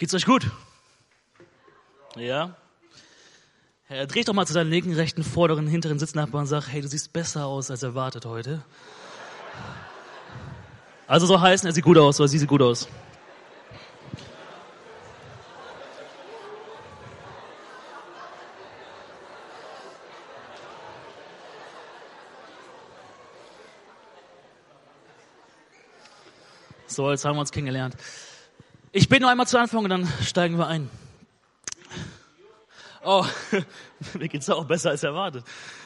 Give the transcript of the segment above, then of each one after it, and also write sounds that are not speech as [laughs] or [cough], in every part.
Geht's euch gut? Ja? Ja, dreh doch mal zu deinem linken, rechten, vorderen, hinteren Sitznachbarn und sag, hey, du siehst besser aus als erwartet heute. Also soll heißen, er sieht gut aus oder sie sieht gut aus. So, jetzt haben wir uns kennengelernt. Ich bete noch einmal zu Anfang und dann steigen wir ein. Oh, [laughs] mir geht's auch besser als erwartet.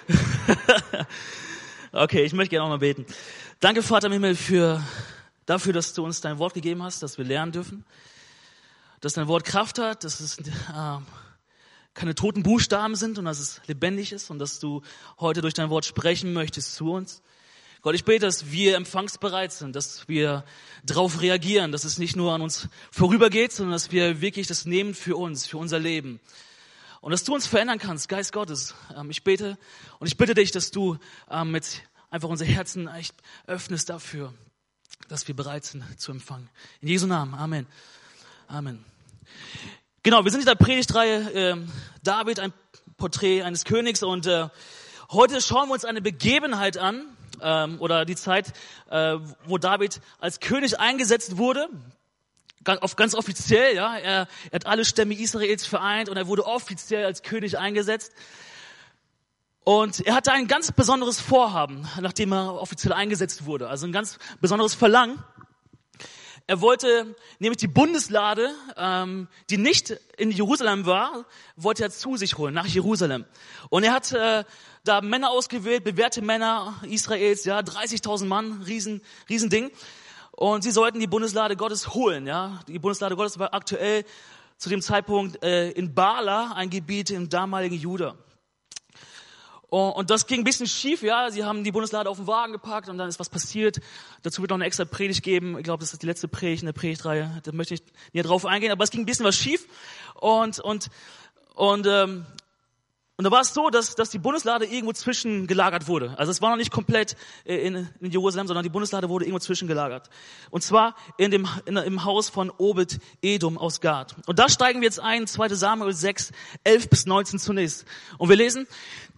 [laughs] okay, ich möchte gerne auch mal beten. Danke, Vater im Himmel, für, dafür, dass du uns dein Wort gegeben hast, dass wir lernen dürfen. Dass dein Wort Kraft hat, dass es äh, keine toten Buchstaben sind und dass es lebendig ist und dass du heute durch dein Wort sprechen möchtest zu uns. Gott, ich bete, dass wir empfangsbereit sind, dass wir darauf reagieren, dass es nicht nur an uns vorübergeht, sondern dass wir wirklich das nehmen für uns, für unser Leben. Und dass du uns verändern kannst, Geist Gottes. Ähm, ich bete und ich bitte dich, dass du ähm, mit einfach unser Herzen echt öffnest dafür, dass wir bereit sind zu empfangen. In Jesu Namen. Amen. Amen. Genau, wir sind in der Predigtreihe äh, David, ein Porträt eines Königs und äh, heute schauen wir uns eine Begebenheit an, ähm, oder die Zeit, äh, wo David als König eingesetzt wurde, ganz, offiziell, ja, er, er hat alle Stämme Israels vereint und er wurde offiziell als König eingesetzt. Und er hatte ein ganz besonderes Vorhaben, nachdem er offiziell eingesetzt wurde, also ein ganz besonderes Verlangen. Er wollte nämlich die Bundeslade, ähm, die nicht in Jerusalem war, wollte er zu sich holen, nach Jerusalem. Und er hat äh, da Männer ausgewählt, bewährte Männer Israels, ja, 30.000 Mann, riesen, riesen Ding. Und sie sollten die Bundeslade Gottes holen, ja. Die Bundeslade Gottes war aktuell zu dem Zeitpunkt äh, in Bala, ein Gebiet im damaligen Juda. Und das ging ein bisschen schief, ja. Sie haben die Bundeslade auf den Wagen gepackt und dann ist was passiert. Dazu wird noch eine extra Predigt geben. Ich glaube, das ist die letzte Predigt in der Predigtreihe. Da möchte ich näher drauf eingehen. Aber es ging ein bisschen was schief. Und, und, und ähm, und da war es so, dass, dass die Bundeslade irgendwo zwischengelagert wurde. Also es war noch nicht komplett äh, in, in Jerusalem, sondern die Bundeslade wurde irgendwo zwischengelagert. Und zwar in dem, in, im Haus von Obed Edom aus Gad. Und da steigen wir jetzt ein, 2 Samuel 6, 11 bis 19 zunächst. Und wir lesen,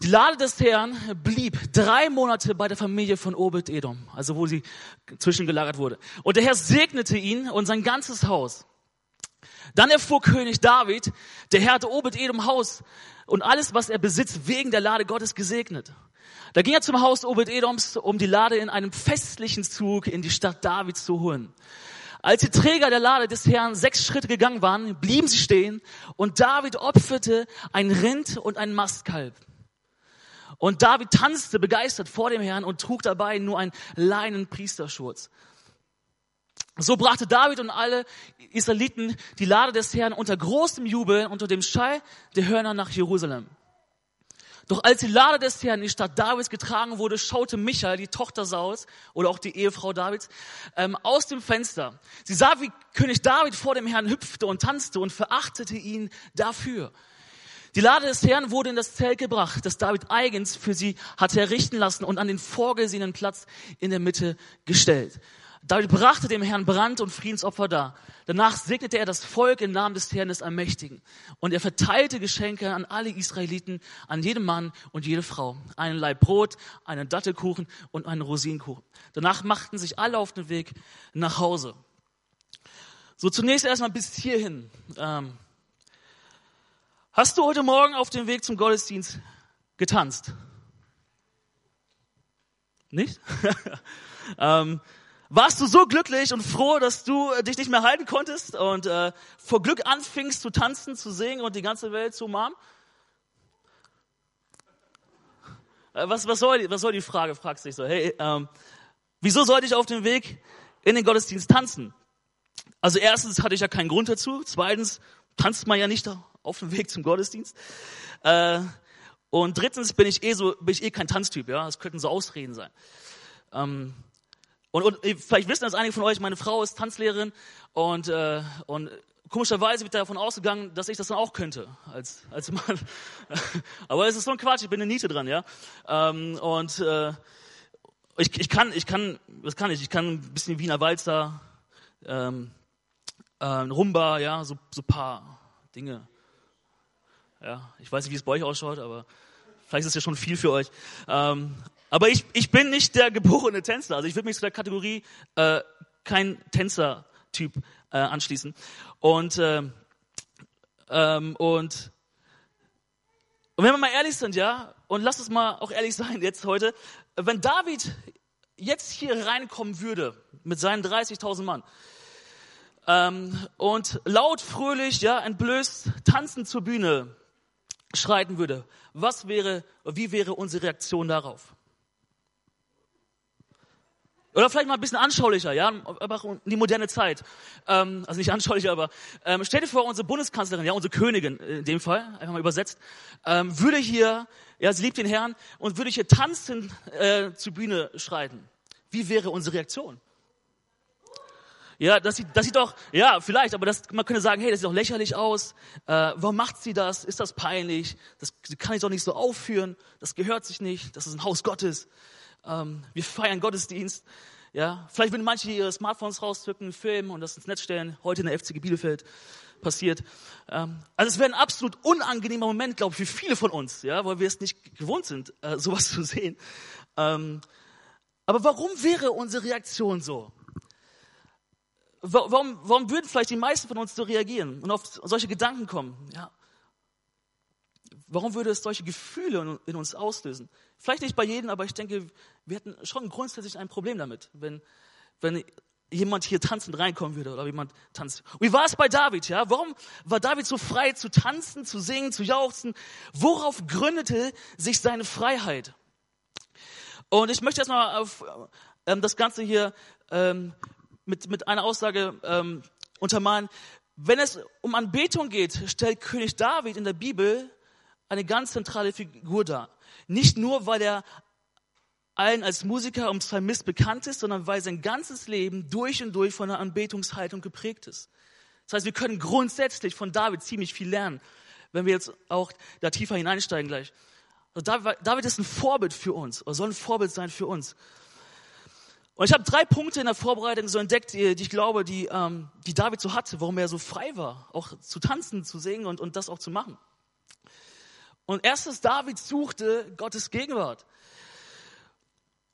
die Lade des Herrn blieb drei Monate bei der Familie von Obed Edom, also wo sie zwischengelagert wurde. Und der Herr segnete ihn und sein ganzes Haus. Dann erfuhr König David, der Herr hatte Obed Edom Haus und alles, was er besitzt, wegen der Lade Gottes gesegnet. Da ging er zum Haus Obed-Edoms, um die Lade in einem festlichen Zug in die Stadt Davids zu holen. Als die Träger der Lade des Herrn sechs Schritte gegangen waren, blieben sie stehen und David opferte ein Rind und ein Mastkalb. Und David tanzte begeistert vor dem Herrn und trug dabei nur einen leinen Priesterschurz. So brachte David und alle Israeliten die Lade des Herrn unter großem Jubel unter dem Schall der Hörner nach Jerusalem. Doch als die Lade des Herrn in die Stadt Davids getragen wurde, schaute Michael, die Tochter Sauls oder auch die Ehefrau Davids, ähm, aus dem Fenster. Sie sah, wie König David vor dem Herrn hüpfte und tanzte und verachtete ihn dafür. Die Lade des Herrn wurde in das Zelt gebracht, das David eigens für sie hatte errichten lassen und an den vorgesehenen Platz in der Mitte gestellt. David brachte dem Herrn Brand- und Friedensopfer dar. Danach segnete er das Volk im Namen des Herrn des Allmächtigen. Und er verteilte Geschenke an alle Israeliten, an jedem Mann und jede Frau. Einen Leib Brot, einen Dattelkuchen und einen Rosinenkuchen. Danach machten sich alle auf den Weg nach Hause. So zunächst erstmal bis hierhin. Ähm, hast du heute Morgen auf dem Weg zum Gottesdienst getanzt? Nicht? [laughs] ähm, warst du so glücklich und froh, dass du äh, dich nicht mehr halten konntest und äh, vor Glück anfingst zu tanzen, zu singen und die ganze Welt zu umarmen? Äh, was, was, soll, was soll die Frage, fragst du dich so. Hey, ähm, wieso sollte ich auf dem Weg in den Gottesdienst tanzen? Also erstens hatte ich ja keinen Grund dazu. Zweitens tanzt man ja nicht auf dem Weg zum Gottesdienst. Äh, und drittens bin ich eh so, bin ich eh kein Tanztyp, ja. Das könnten so Ausreden sein. Ähm, und, und vielleicht wissen das einige von euch, meine Frau ist Tanzlehrerin und, äh, und komischerweise wird davon ausgegangen, dass ich das dann auch könnte als, als Mann. [laughs] Aber es ist so ein Quatsch, ich bin eine Niete dran, ja. Ähm, und äh, ich, ich kann, ich kann, was kann ich? Ich kann ein bisschen Wiener Walzer, ähm, äh, Rumba, ja, so, so paar Dinge. Ja, ich weiß nicht, wie es bei euch ausschaut, aber vielleicht ist es ja schon viel für euch. Ähm, aber ich, ich bin nicht der geborene Tänzer. Also ich würde mich zu der Kategorie äh, kein Tänzer-Typ äh, anschließen. Und, äh, ähm, und, und wenn wir mal ehrlich sind, ja, und lass uns mal auch ehrlich sein jetzt heute, wenn David jetzt hier reinkommen würde mit seinen 30.000 Mann ähm, und laut, fröhlich, ja, entblößt, tanzend zur Bühne schreiten würde, was wäre, wie wäre unsere Reaktion darauf? Oder vielleicht mal ein bisschen anschaulicher, ja, aber in die moderne Zeit. Ähm, also nicht anschaulicher, aber ähm, stell dir vor, unsere Bundeskanzlerin, ja, unsere Königin in dem Fall, einfach mal übersetzt, ähm, würde hier, ja, sie liebt den Herrn und würde hier tanzen äh, zur Bühne schreiten. Wie wäre unsere Reaktion? Ja, das sieht, das sieht doch, ja, vielleicht, aber das, man könnte sagen, hey, das sieht doch lächerlich aus. Äh, warum macht sie das? Ist das peinlich? Das kann ich doch nicht so aufführen. Das gehört sich nicht. Das ist ein Haus Gottes. Ähm, wir feiern Gottesdienst. Ja, vielleicht würden manche ihre Smartphones rauszücken, filmen und das ins Netz stellen. Heute in der FCG Bielefeld passiert. Ähm, also es wäre ein absolut unangenehmer Moment, glaube ich, für viele von uns, ja, weil wir es nicht gewohnt sind, äh, sowas zu sehen. Ähm, aber warum wäre unsere Reaktion so? Warum, warum würden vielleicht die meisten von uns so reagieren und auf solche Gedanken kommen? Ja, Warum würde es solche Gefühle in uns auslösen? Vielleicht nicht bei jedem, aber ich denke, wir hätten schon grundsätzlich ein Problem damit, wenn, wenn jemand hier tanzend reinkommen würde oder jemand tanzt. wie war es bei David? Ja, warum war David so frei zu tanzen, zu singen, zu jauchzen? Worauf gründete sich seine Freiheit? Und ich möchte erstmal auf ähm, das Ganze hier ähm, mit mit einer Aussage ähm, untermalen. Wenn es um Anbetung geht, stellt König David in der Bibel eine ganz zentrale Figur dar. Nicht nur, weil er allen als Musiker und Psalmist bekannt ist, sondern weil sein ganzes Leben durch und durch von einer Anbetungshaltung geprägt ist. Das heißt, wir können grundsätzlich von David ziemlich viel lernen, wenn wir jetzt auch da tiefer hineinsteigen gleich. Also David ist ein Vorbild für uns, oder soll ein Vorbild sein für uns. Und ich habe drei Punkte in der Vorbereitung so entdeckt, die, die ich glaube, die, ähm, die David so hatte, warum er so frei war, auch zu tanzen, zu singen und, und das auch zu machen. Und erstes, David suchte Gottes Gegenwart.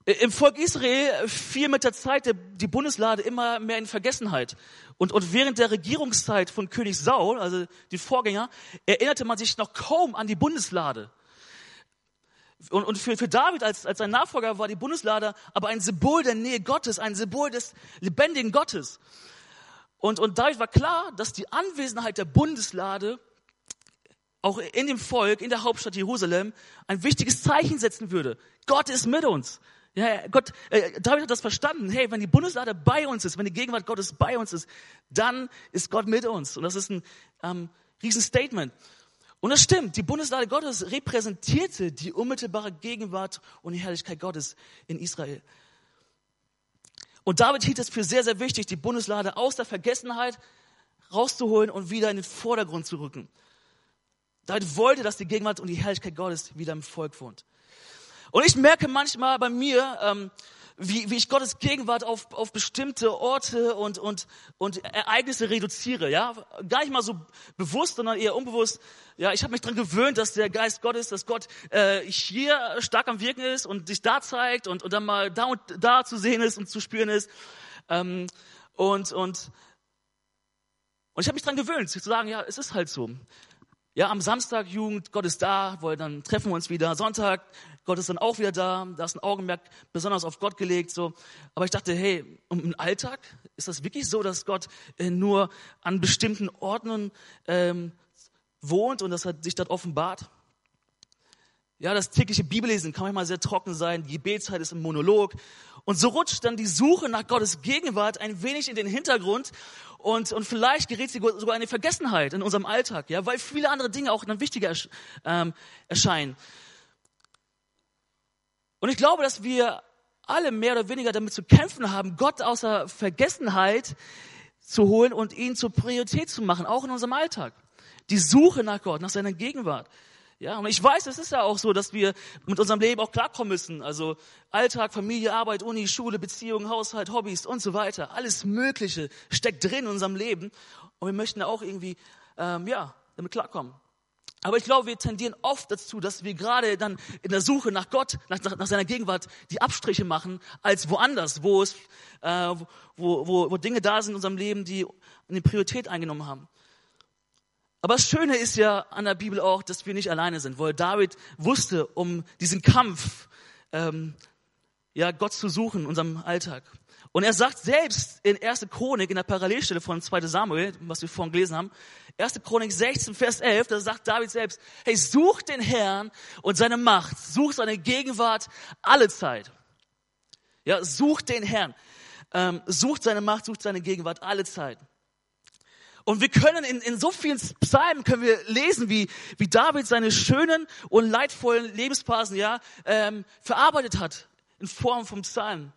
Im Volk Israel fiel mit der Zeit die Bundeslade immer mehr in Vergessenheit. Und, und während der Regierungszeit von König Saul, also die Vorgänger, erinnerte man sich noch kaum an die Bundeslade. Und, und für, für David als, als sein Nachfolger war die Bundeslade aber ein Symbol der Nähe Gottes, ein Symbol des lebendigen Gottes. Und, und David war klar, dass die Anwesenheit der Bundeslade auch in dem Volk, in der Hauptstadt Jerusalem, ein wichtiges Zeichen setzen würde. Gott ist mit uns. Ja, Gott, äh, David hat das verstanden. Hey, wenn die Bundeslade bei uns ist, wenn die Gegenwart Gottes bei uns ist, dann ist Gott mit uns. Und das ist ein ähm, Riesenstatement. Und das stimmt. Die Bundeslade Gottes repräsentierte die unmittelbare Gegenwart und die Herrlichkeit Gottes in Israel. Und David hielt es für sehr, sehr wichtig, die Bundeslade aus der Vergessenheit rauszuholen und wieder in den Vordergrund zu rücken. David wollte, dass die Gegenwart und die Herrlichkeit Gottes wieder im Volk wohnt. Und ich merke manchmal bei mir, ähm, wie, wie ich Gottes Gegenwart auf, auf bestimmte Orte und, und, und Ereignisse reduziere. Ja, gar nicht mal so bewusst, sondern eher unbewusst. Ja, ich habe mich daran gewöhnt, dass der Geist Gottes, dass Gott äh, hier stark am Wirken ist und sich da zeigt und, und dann mal da und da zu sehen ist und zu spüren ist. Ähm, und und und ich habe mich daran gewöhnt, zu sagen, ja, es ist halt so. Ja, am Samstag Jugend, Gott ist da, wo dann treffen wir uns wieder. Sonntag, Gott ist dann auch wieder da. Da ist ein Augenmerk besonders auf Gott gelegt. So, aber ich dachte, hey, im Alltag ist das wirklich so, dass Gott äh, nur an bestimmten Orten ähm, wohnt und dass er sich dort offenbart? Ja, das tägliche Bibellesen kann manchmal sehr trocken sein. Die Gebetszeit ist ein Monolog. Und so rutscht dann die Suche nach Gottes Gegenwart ein wenig in den Hintergrund und, und vielleicht gerät sie sogar in die Vergessenheit in unserem Alltag, ja, weil viele andere Dinge auch dann wichtiger ähm, erscheinen. Und ich glaube, dass wir alle mehr oder weniger damit zu kämpfen haben, Gott außer Vergessenheit zu holen und ihn zur Priorität zu machen, auch in unserem Alltag. Die Suche nach Gott, nach seiner Gegenwart. Ja, und ich weiß, es ist ja auch so, dass wir mit unserem Leben auch klarkommen müssen. Also Alltag, Familie, Arbeit, Uni, Schule, Beziehung, Haushalt, Hobbys und so weiter. Alles Mögliche steckt drin in unserem Leben. Und wir möchten ja auch irgendwie, ähm, ja, damit klarkommen. Aber ich glaube, wir tendieren oft dazu, dass wir gerade dann in der Suche nach Gott, nach, nach, nach seiner Gegenwart, die Abstriche machen, als woanders, wo es, äh, wo, wo, wo Dinge da sind in unserem Leben, die eine Priorität eingenommen haben. Aber das Schöne ist ja an der Bibel auch, dass wir nicht alleine sind, weil David wusste um diesen Kampf, ähm, ja, Gott zu suchen in unserem Alltag. Und er sagt selbst in 1. Chronik, in der Parallelstelle von 2. Samuel, was wir vorhin gelesen haben, 1. Chronik 16, Vers 11, da sagt David selbst, hey, such den Herrn und seine Macht, such seine Gegenwart alle Zeit. Ja, such den Herrn, ähm, sucht seine Macht, sucht seine Gegenwart alle Zeit. Und wir können in, in so vielen Psalmen können wir lesen, wie, wie David seine schönen und leidvollen Lebensphasen ja ähm, verarbeitet hat in Form von Psalmen.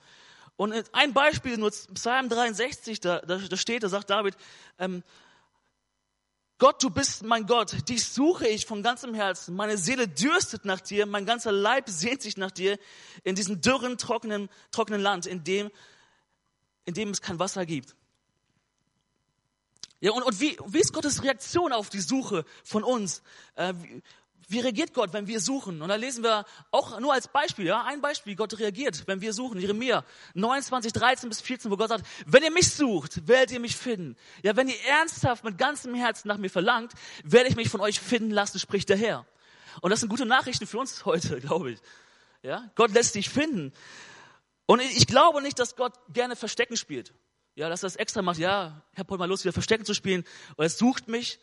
Und ein Beispiel nur Psalm 63, da, da, da steht, da sagt David, ähm, Gott, du bist mein Gott, dich suche ich von ganzem Herzen. Meine Seele dürstet nach dir, mein ganzer Leib sehnt sich nach dir in diesem dürren, trockenen, trockenen Land, in dem, in dem es kein Wasser gibt. Ja, und, und wie, wie ist Gottes Reaktion auf die Suche von uns? Äh, wie, wie reagiert Gott, wenn wir suchen? Und da lesen wir auch nur als Beispiel, ja, ein Beispiel, wie Gott reagiert, wenn wir suchen. Jeremia 29, 13 bis 14, wo Gott sagt, wenn ihr mich sucht, werdet ihr mich finden. Ja, wenn ihr ernsthaft mit ganzem Herzen nach mir verlangt, werde ich mich von euch finden lassen, spricht der Herr. Und das sind gute Nachrichten für uns [laughs] heute, glaube ich. Ja, Gott lässt dich finden. Und ich glaube nicht, dass Gott gerne Verstecken spielt. Ja, dass er das extra macht, ja, ich habe heute mal Lust, wieder Verstecken zu spielen, oder es sucht mich.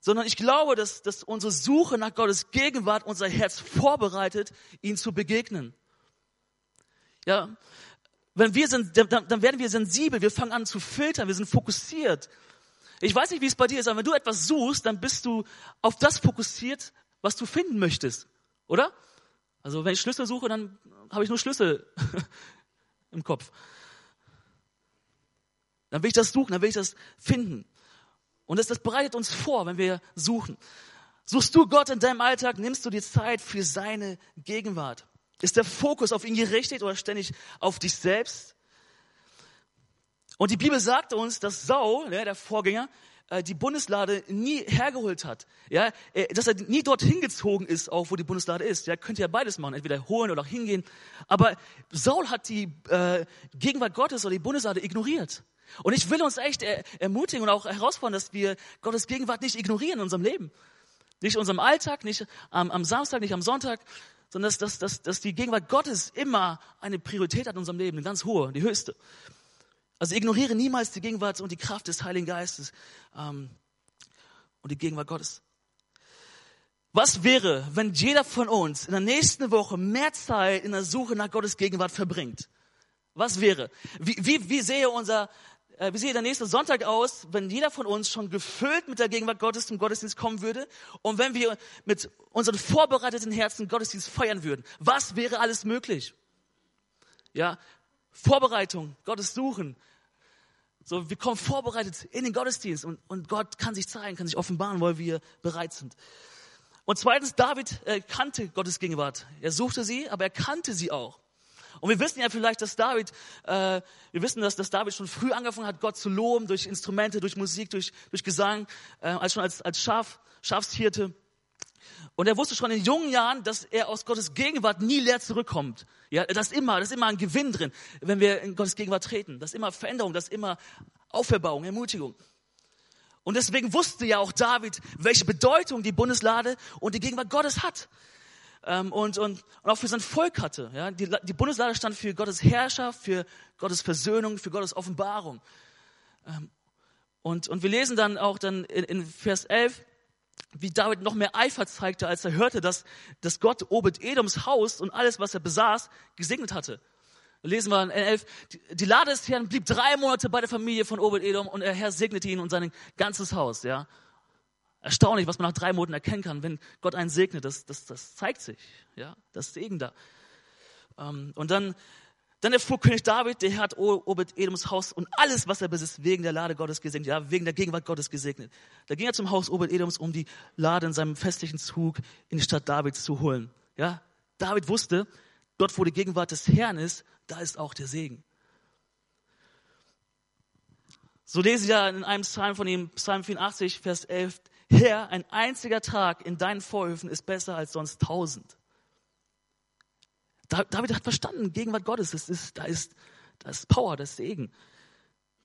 Sondern ich glaube, dass, dass unsere Suche nach Gottes Gegenwart unser Herz vorbereitet, ihn zu begegnen. Ja, wenn wir sind, dann, dann werden wir sensibel, wir fangen an zu filtern, wir sind fokussiert. Ich weiß nicht, wie es bei dir ist, aber wenn du etwas suchst, dann bist du auf das fokussiert, was du finden möchtest, oder? Also wenn ich Schlüssel suche, dann habe ich nur Schlüssel [laughs] im Kopf. Dann will ich das suchen, dann will ich das finden. Und das, das bereitet uns vor, wenn wir suchen. Suchst du Gott in deinem Alltag, nimmst du dir Zeit für seine Gegenwart? Ist der Fokus auf ihn gerichtet oder ständig auf dich selbst? Und die Bibel sagt uns, dass Saul, der Vorgänger, äh, die Bundeslade nie hergeholt hat. Äh, dass er nie dorthin gezogen ist, auch wo die Bundeslade ist. Ja, könnte ja beides machen, entweder holen oder hingehen. Aber Saul hat die äh, Gegenwart Gottes oder die Bundeslade ignoriert. Und ich will uns echt ermutigen und auch herausfordern, dass wir Gottes Gegenwart nicht ignorieren in unserem Leben. Nicht in unserem Alltag, nicht am, am Samstag, nicht am Sonntag, sondern dass, dass, dass, dass die Gegenwart Gottes immer eine Priorität hat in unserem Leben, eine ganz hohe, die höchste. Also ignoriere niemals die Gegenwart und die Kraft des Heiligen Geistes ähm, und die Gegenwart Gottes. Was wäre, wenn jeder von uns in der nächsten Woche mehr Zeit in der Suche nach Gottes Gegenwart verbringt? Was wäre? Wie, wie, wie sehe unser äh, wie sehe der nächste Sonntag aus, wenn jeder von uns schon gefüllt mit der Gegenwart Gottes zum Gottesdienst kommen würde und wenn wir mit unseren vorbereiteten Herzen Gottesdienst feiern würden? Was wäre alles möglich? Ja, Vorbereitung, Gottes Suchen. So, wir kommen vorbereitet in den Gottesdienst und, und Gott kann sich zeigen, kann sich offenbaren, weil wir bereit sind. Und zweitens, David äh, kannte Gottes Gegenwart. Er suchte sie, aber er kannte sie auch. Und wir wissen ja vielleicht, dass David, äh, wir wissen, dass, dass David schon früh angefangen hat, Gott zu loben durch Instrumente, durch Musik, durch, durch Gesang, äh, als schon als, als Schaf, Schafshirte. Und er wusste schon in jungen Jahren, dass er aus Gottes Gegenwart nie leer zurückkommt. Ja, das ist immer, das ist immer ein Gewinn drin, wenn wir in Gottes Gegenwart treten. Das ist immer Veränderung, das ist immer Auferbauung, Ermutigung. Und deswegen wusste ja auch David, welche Bedeutung die Bundeslade und die Gegenwart Gottes hat ähm, und, und, und auch für sein Volk hatte. Ja? Die, die Bundeslade stand für Gottes Herrschaft, für Gottes Versöhnung, für Gottes Offenbarung. Ähm, und, und wir lesen dann auch dann in, in Vers 11, wie David noch mehr Eifer zeigte, als er hörte, dass, dass Gott Obed-Edoms Haus und alles, was er besaß, gesegnet hatte. Lesen wir in 11, die, die Lade des Herrn blieb drei Monate bei der Familie von Obed-Edom und der Herr segnete ihn und sein ganzes Haus. Ja, Erstaunlich, was man nach drei Monaten erkennen kann, wenn Gott einen segnet. Das, das, das zeigt sich, ja, das Segen da. Ähm, und dann Dann erfuhr König David, der Herr hat Obed Edoms Haus und alles, was er besitzt, wegen der Lade Gottes gesegnet, ja, wegen der Gegenwart Gottes gesegnet. Da ging er zum Haus Obed Edoms, um die Lade in seinem festlichen Zug in die Stadt Davids zu holen. Ja, David wusste, dort wo die Gegenwart des Herrn ist, da ist auch der Segen. So lese ich ja in einem Psalm von ihm, Psalm 84, Vers 11, Herr, ein einziger Tag in deinen Vorhöfen ist besser als sonst tausend. David hat verstanden, Gegenwart Gottes, das ist, da, ist, da ist Power, das ist Segen.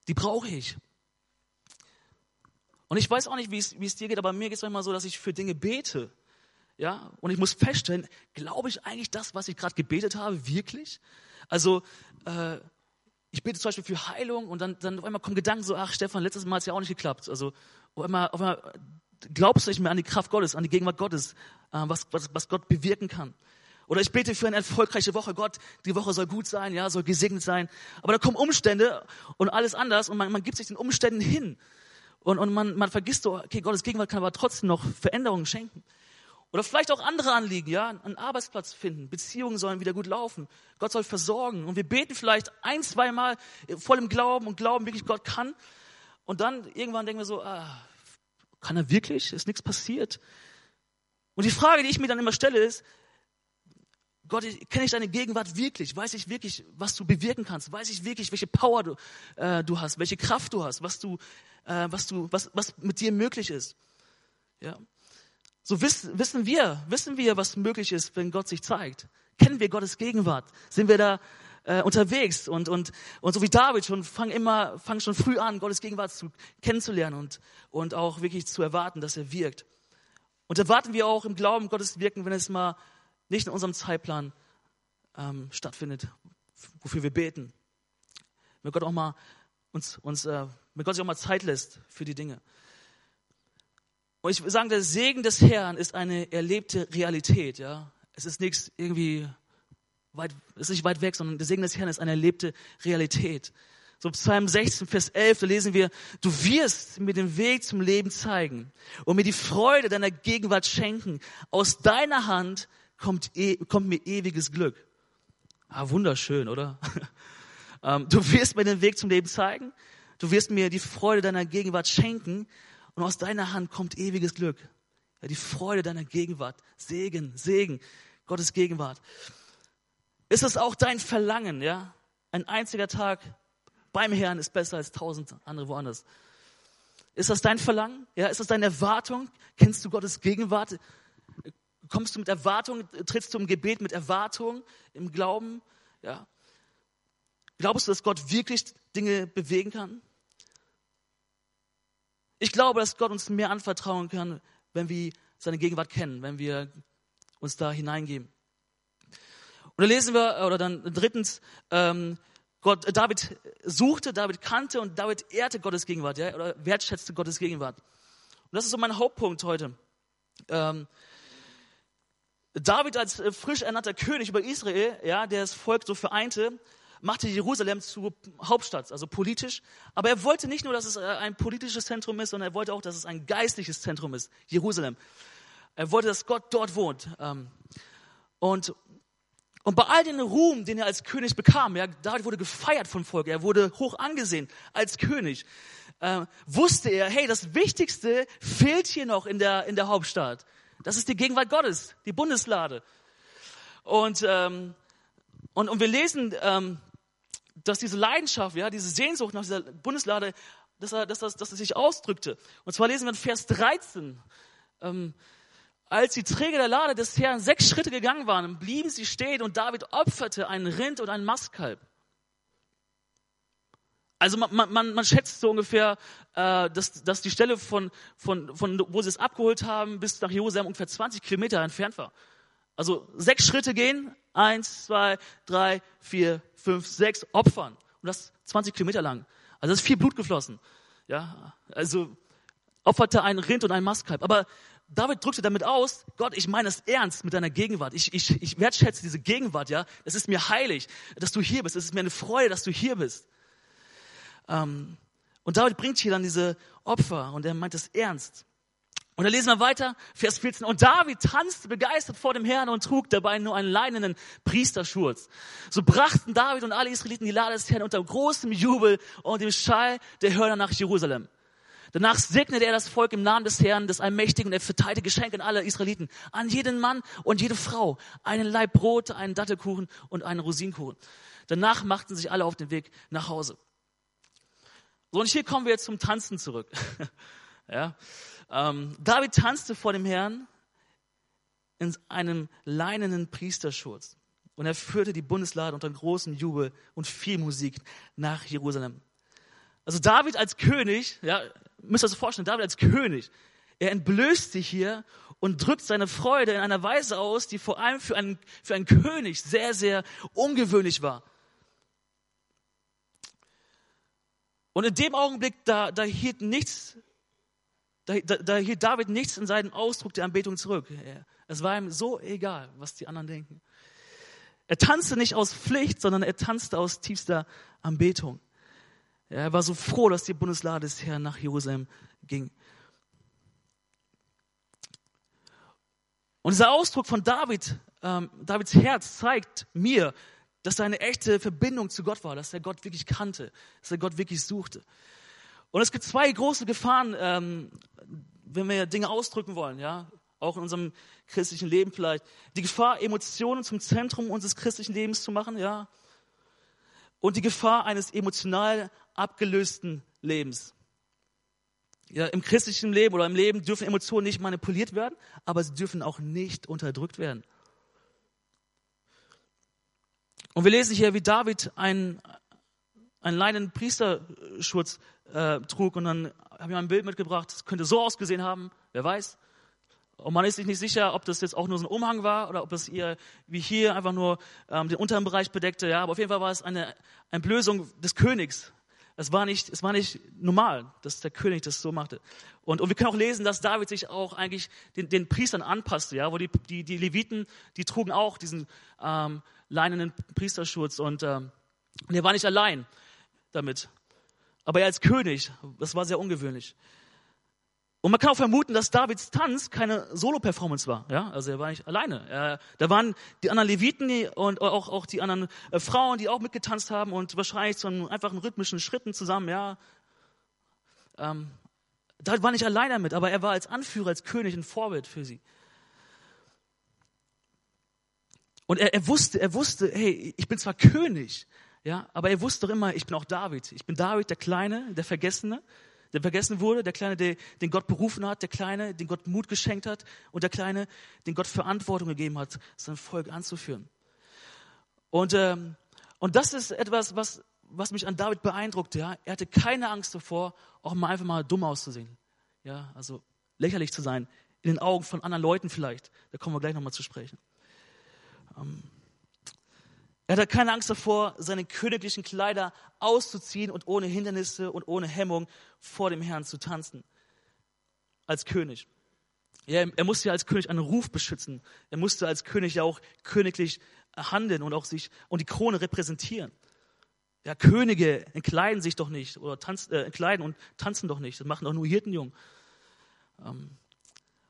Die brauche ich. Und ich weiß auch nicht, wie es, wie es dir geht, aber mir geht es manchmal so, dass ich für Dinge bete. Ja, und ich muss feststellen, glaube ich eigentlich das, was ich gerade gebetet habe, wirklich? Also, äh, ich bete zum Beispiel für Heilung und dann, dann auf einmal kommen Gedanken so, ach Stefan, letztes Mal hat es ja auch nicht geklappt. Also auf einmal, auf einmal glaubst du nicht mehr an die Kraft Gottes, an die Gegenwart Gottes, äh, was, was, was Gott bewirken kann. Oder ich bete für eine erfolgreiche Woche. Gott, die Woche soll gut sein, ja, soll gesegnet sein. Aber da kommen Umstände und alles anders und man, man gibt sich den Umständen hin. Und, und man, man vergisst so, okay, Gottes Gegenwart kann aber trotzdem noch Veränderungen schenken. Oder vielleicht auch andere Anliegen, ja, einen Arbeitsplatz finden, Beziehungen sollen wieder gut laufen, Gott soll versorgen. Und wir beten vielleicht ein, zwei Mal voll im Glauben und glauben wirklich, Gott kann. Und dann irgendwann denken wir so, ah, kann er wirklich? Ist nichts passiert? Und die Frage, die ich mir dann immer stelle, ist, Gott, kenne ich deine Gegenwart wirklich? Weiß ich wirklich, was du bewirken kannst? Weiß ich wirklich, welche Power du, äh, du hast, welche Kraft du hast, was du, äh, was du, was, was mit dir möglich ist? Ja. So wissen, wissen wir, wissen wir, was möglich ist, wenn Gott sich zeigt. Kennen wir Gottes Gegenwart? Sind wir da äh, unterwegs? Und, und, und so wie David schon, fang immer, fang schon früh an, Gottes Gegenwart zu, kennenzulernen und, und auch wirklich zu erwarten, dass er wirkt. Und erwarten wir auch im Glauben Gottes Wirken, wenn es mal nicht in unserem Zeitplan ähm, stattfindet, wofür wir beten. Wenn Gott auch mal uns, uns äh, wenn Gott sich auch mal Zeit lässt für die Dinge. Und ich sagen, der Segen des Herrn ist eine erlebte Realität, ja. Es ist nichts irgendwie weit, ist nicht weit weg, sondern der Segen des Herrn ist eine erlebte Realität. So Psalm 16, Vers 11, da lesen wir, du wirst mir den Weg zum Leben zeigen und mir die Freude deiner Gegenwart schenken. Aus deiner Hand kommt, e, kommt mir ewiges Glück. Ah, wunderschön, oder? [laughs] ähm, du wirst mir den Weg zum Leben zeigen. Du wirst mir die Freude deiner Gegenwart schenken. Und aus deiner Hand kommt ewiges Glück. Ja, die Freude deiner Gegenwart. Segen, Segen, Gottes Gegenwart. Ist es auch dein Verlangen, ja? Ein einziger Tag beim Herrn ist besser als tausend andere woanders. Ist das dein Verlangen? Ja, ist das deine Erwartung? Kennst du Gottes Gegenwart? Kommst du mit Erwartung, trittst du im Gebet mit Erwartung, im Glauben? Ja. Glaubst du, dass Gott wirklich Dinge bewegen kann? Ich glaube, dass Gott uns mehr anvertrauen kann, wenn wir seine Gegenwart kennen, wenn wir uns da hineingeben. Und dann lesen wir, oder dann drittens, ähm, Gott, David suchte, David kannte und David ehrte Gottes Gegenwart, ja, oder wertschätzte Gottes Gegenwart. Und das ist so mein Hauptpunkt heute. Ähm, David als äh, frisch ernannter König über Israel, ja, der das Volk so vereinte, machte Jerusalem zu Hauptstadt, also politisch. Aber er wollte nicht nur, dass es äh, ein politisches Zentrum ist, sondern er wollte auch, dass es ein geistliches Zentrum ist, Jerusalem. Er wollte, dass Gott dort wohnt. Ähm, und, und bei all den Ruhm, den er als König bekam, ja, David wurde gefeiert vom Volk, er wurde hoch angesehen als König, äh, wusste er, hey, das Wichtigste fehlt hier noch in der, in der Hauptstadt. Das ist die Gegenwart Gottes, die Bundeslade. Und, ähm, und, und wir lesen, ähm, dass diese Leidenschaft, ja, diese Sehnsucht nach dieser Bundeslade, dass, er, dass, das, dass das sich ausdrückte. Und zwar lesen wir in Vers 13, ähm, als die Träger der Lade des Herrn sechs Schritte gegangen waren, blieben sie stehen und David opferte einen Rind und einen Mastkalb. Also man, man, man schätzt so ungefähr, äh, dass, dass die Stelle von, von, von wo sie es abgeholt haben bis nach Jerusalem ungefähr 20 Kilometer entfernt war. Also sechs Schritte gehen, eins, zwei, drei, vier, fünf, sechs, opfern. Und das 20 Kilometer lang. Also das ist viel Blut geflossen. Ja, also opferte ein Rind und ein Mastkalb. Aber David drückte damit aus, Gott, ich meine es ernst mit deiner Gegenwart. Ich, ich, ich wertschätze diese Gegenwart, ja. Es ist mir heilig, dass du hier bist. Es ist mir eine Freude, dass du hier bist. Ähm, und David bringt hier dann diese Opfer und er meint es ernst. Und dann lesen wir weiter, Vers 14. Und David tanzte begeistert vor dem Herrn und trug dabei nur einen leinenen Priesterschurz. So brachten David und alle Israeliten die Lade des Herrn unter großem Jubel und dem Schall der Hörner nach Jerusalem. Danach segnete er das Volk im Namen des Herrn, des Allmächtigen, und er verteilte Geschenke an alle Israeliten, an jeden Mann und jede Frau, einen Leib Brot, einen Dattelkuchen und einen Rosinkuchen. Danach machten sich alle auf den Weg nach Hause. So, und hier kommen wir jetzt zum Tanzen zurück. [laughs] ja. Ähm, David tanzte vor dem Herrn in einem leinenen Priesterschurz. Und er führte die Bundeslade unter großem Jubel und viel Musik nach Jerusalem. Also David als König, ja, müsst ihr euch vorstellen, David als König, er entblößt sich hier und drückt seine Freude in einer Weise aus, die vor allem für einen, für einen König sehr, sehr ungewöhnlich war. Und in dem Augenblick, da, da hielt nichts da, da, da hielt David nichts in seinem Ausdruck der Anbetung zurück. Es war ihm so egal, was die anderen denken. Er tanzte nicht aus Pflicht, sondern er tanzte aus tiefster Anbetung. Er war so froh, dass die Bundeslade des Herrn nach Jerusalem ging. Und dieser Ausdruck von David, ähm, Davids Herz zeigt mir, dass er eine echte Verbindung zu Gott war, dass er Gott wirklich kannte, dass er Gott wirklich suchte. Und es gibt zwei große Gefahren, ähm, wenn wir Dinge ausdrücken wollen, ja, auch in unserem christlichen Leben vielleicht. Die Gefahr, Emotionen zum Zentrum unseres christlichen Lebens zu machen, ja. Und die Gefahr eines emotional abgelösten Lebens. Ja, im christlichen Leben oder im Leben dürfen Emotionen nicht manipuliert werden, aber sie dürfen auch nicht unterdrückt werden. Und wir lesen hier, wie David einen, einen leinenen Priesterschutz äh, trug. Und dann habe ich mal ein Bild mitgebracht, das könnte so ausgesehen haben, wer weiß. Und man ist sich nicht sicher, ob das jetzt auch nur so ein Umhang war oder ob es ihr wie hier einfach nur ähm, den unteren Bereich bedeckte. Ja, aber auf jeden Fall war es eine Entblößung des Königs. Es war nicht, es war nicht normal, dass der König das so machte. Und, und wir können auch lesen, dass David sich auch eigentlich den, den Priestern anpasste, ja, wo die, die, die Leviten, die trugen auch diesen ähm, leinenen Priesterschutz und, ähm, und er war nicht allein damit. Aber er als König, das war sehr ungewöhnlich. Und man kann auch vermuten, dass Davids Tanz keine Solo-Performance war. Ja? Also er war nicht alleine. Er, da waren die anderen Leviten und auch, auch die anderen äh, Frauen, die auch mitgetanzt haben und wahrscheinlich zu einem einfachen rhythmischen Schritten zusammen. Ja? Ähm, David war nicht alleine damit, aber er war als Anführer, als König ein Vorbild für sie. Und er, er wusste, er wusste, hey, ich bin zwar König, ja, aber er wusste doch immer, ich bin auch David. Ich bin David, der Kleine, der Vergessene, der vergessen wurde, der Kleine, der, den Gott berufen hat, der Kleine, den Gott Mut geschenkt hat und der Kleine, den Gott Verantwortung gegeben hat, sein Volk anzuführen. Und, ähm, und das ist etwas, was, was mich an David beeindruckte. Ja? Er hatte keine Angst davor, auch mal einfach mal dumm auszusehen. Ja, also lächerlich zu sein, in den Augen von anderen Leuten vielleicht. Da kommen wir gleich nochmal zu sprechen. Ähm, er hatte keine Angst davor, seine königlichen Kleider auszuziehen und ohne Hindernisse und ohne Hemmung vor dem Herrn zu tanzen. Als König. Ja, er musste ja als König einen Ruf beschützen. Er musste als König ja auch königlich handeln und auch sich und die Krone repräsentieren. Ja, Könige entkleiden sich doch nicht oder tanzen, äh, entkleiden und tanzen doch nicht. Das machen doch nur Hirtenjungen. Ähm,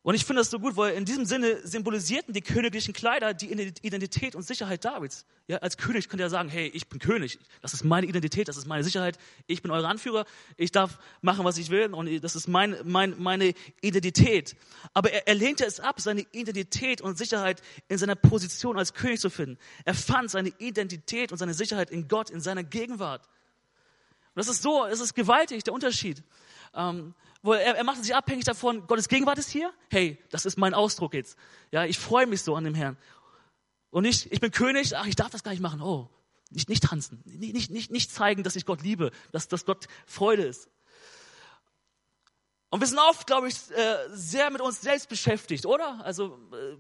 und ich finde das so gut, weil in diesem Sinne symbolisierten die königlichen Kleider die Identität und Sicherheit Davids. Ja, als König könnt ihr sagen, hey, ich bin König. Das ist meine Identität, das ist meine Sicherheit. Ich bin euer Anführer. Ich darf machen, was ich will. Und das ist mein, mein, meine Identität. Aber er, er lehnte es ab, seine Identität und Sicherheit in seiner Position als König zu finden. Er fand seine Identität und seine Sicherheit in Gott, in seiner Gegenwart. Und das ist so, es ist gewaltig, der Unterschied. Ähm, wo er, er macht sich abhängig davon, Gottes Gegenwart ist hier. Hey, das ist mein Ausdruck jetzt. Ja, ich freue mich so an dem Herrn. Und nicht, ich bin König, ach, ich darf das gar nicht machen. Oh, nicht, nicht tanzen, nicht, nicht, nicht, nicht zeigen, dass ich Gott liebe, dass, dass Gott Freude ist. Und wir sind oft, glaube ich, äh, sehr mit uns selbst beschäftigt, oder? Also äh,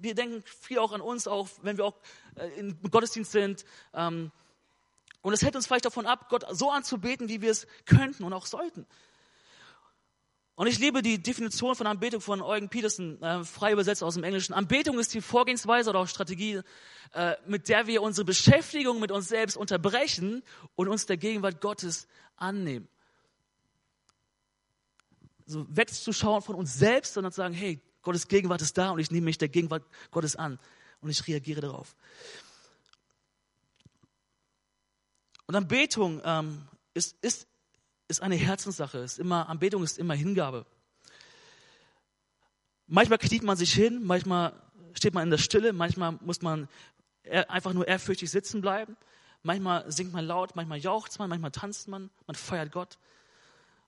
wir denken viel auch an uns, auch wenn wir auch äh, im Gottesdienst sind. Ähm, und es hält uns vielleicht davon ab, Gott so anzubeten, wie wir es könnten und auch sollten. Und ich liebe die Definition von Anbetung von Eugen Peterson, äh, frei übersetzt aus dem Englischen. Anbetung ist die Vorgehensweise oder auch Strategie, äh, mit der wir unsere Beschäftigung mit uns selbst unterbrechen und uns der Gegenwart Gottes annehmen. so wegzuschauen von uns selbst, sondern zu sagen, hey, Gottes Gegenwart ist da und ich nehme mich der Gegenwart Gottes an und ich reagiere darauf. Und Anbetung ähm, ist, ist, ist eine Herzenssache. Ist immer, Anbetung ist immer Hingabe. Manchmal kniet man sich hin, manchmal steht man in der Stille, manchmal muss man einfach nur ehrfürchtig sitzen bleiben. Manchmal singt man laut, manchmal jauchzt man, manchmal tanzt man, man feiert Gott.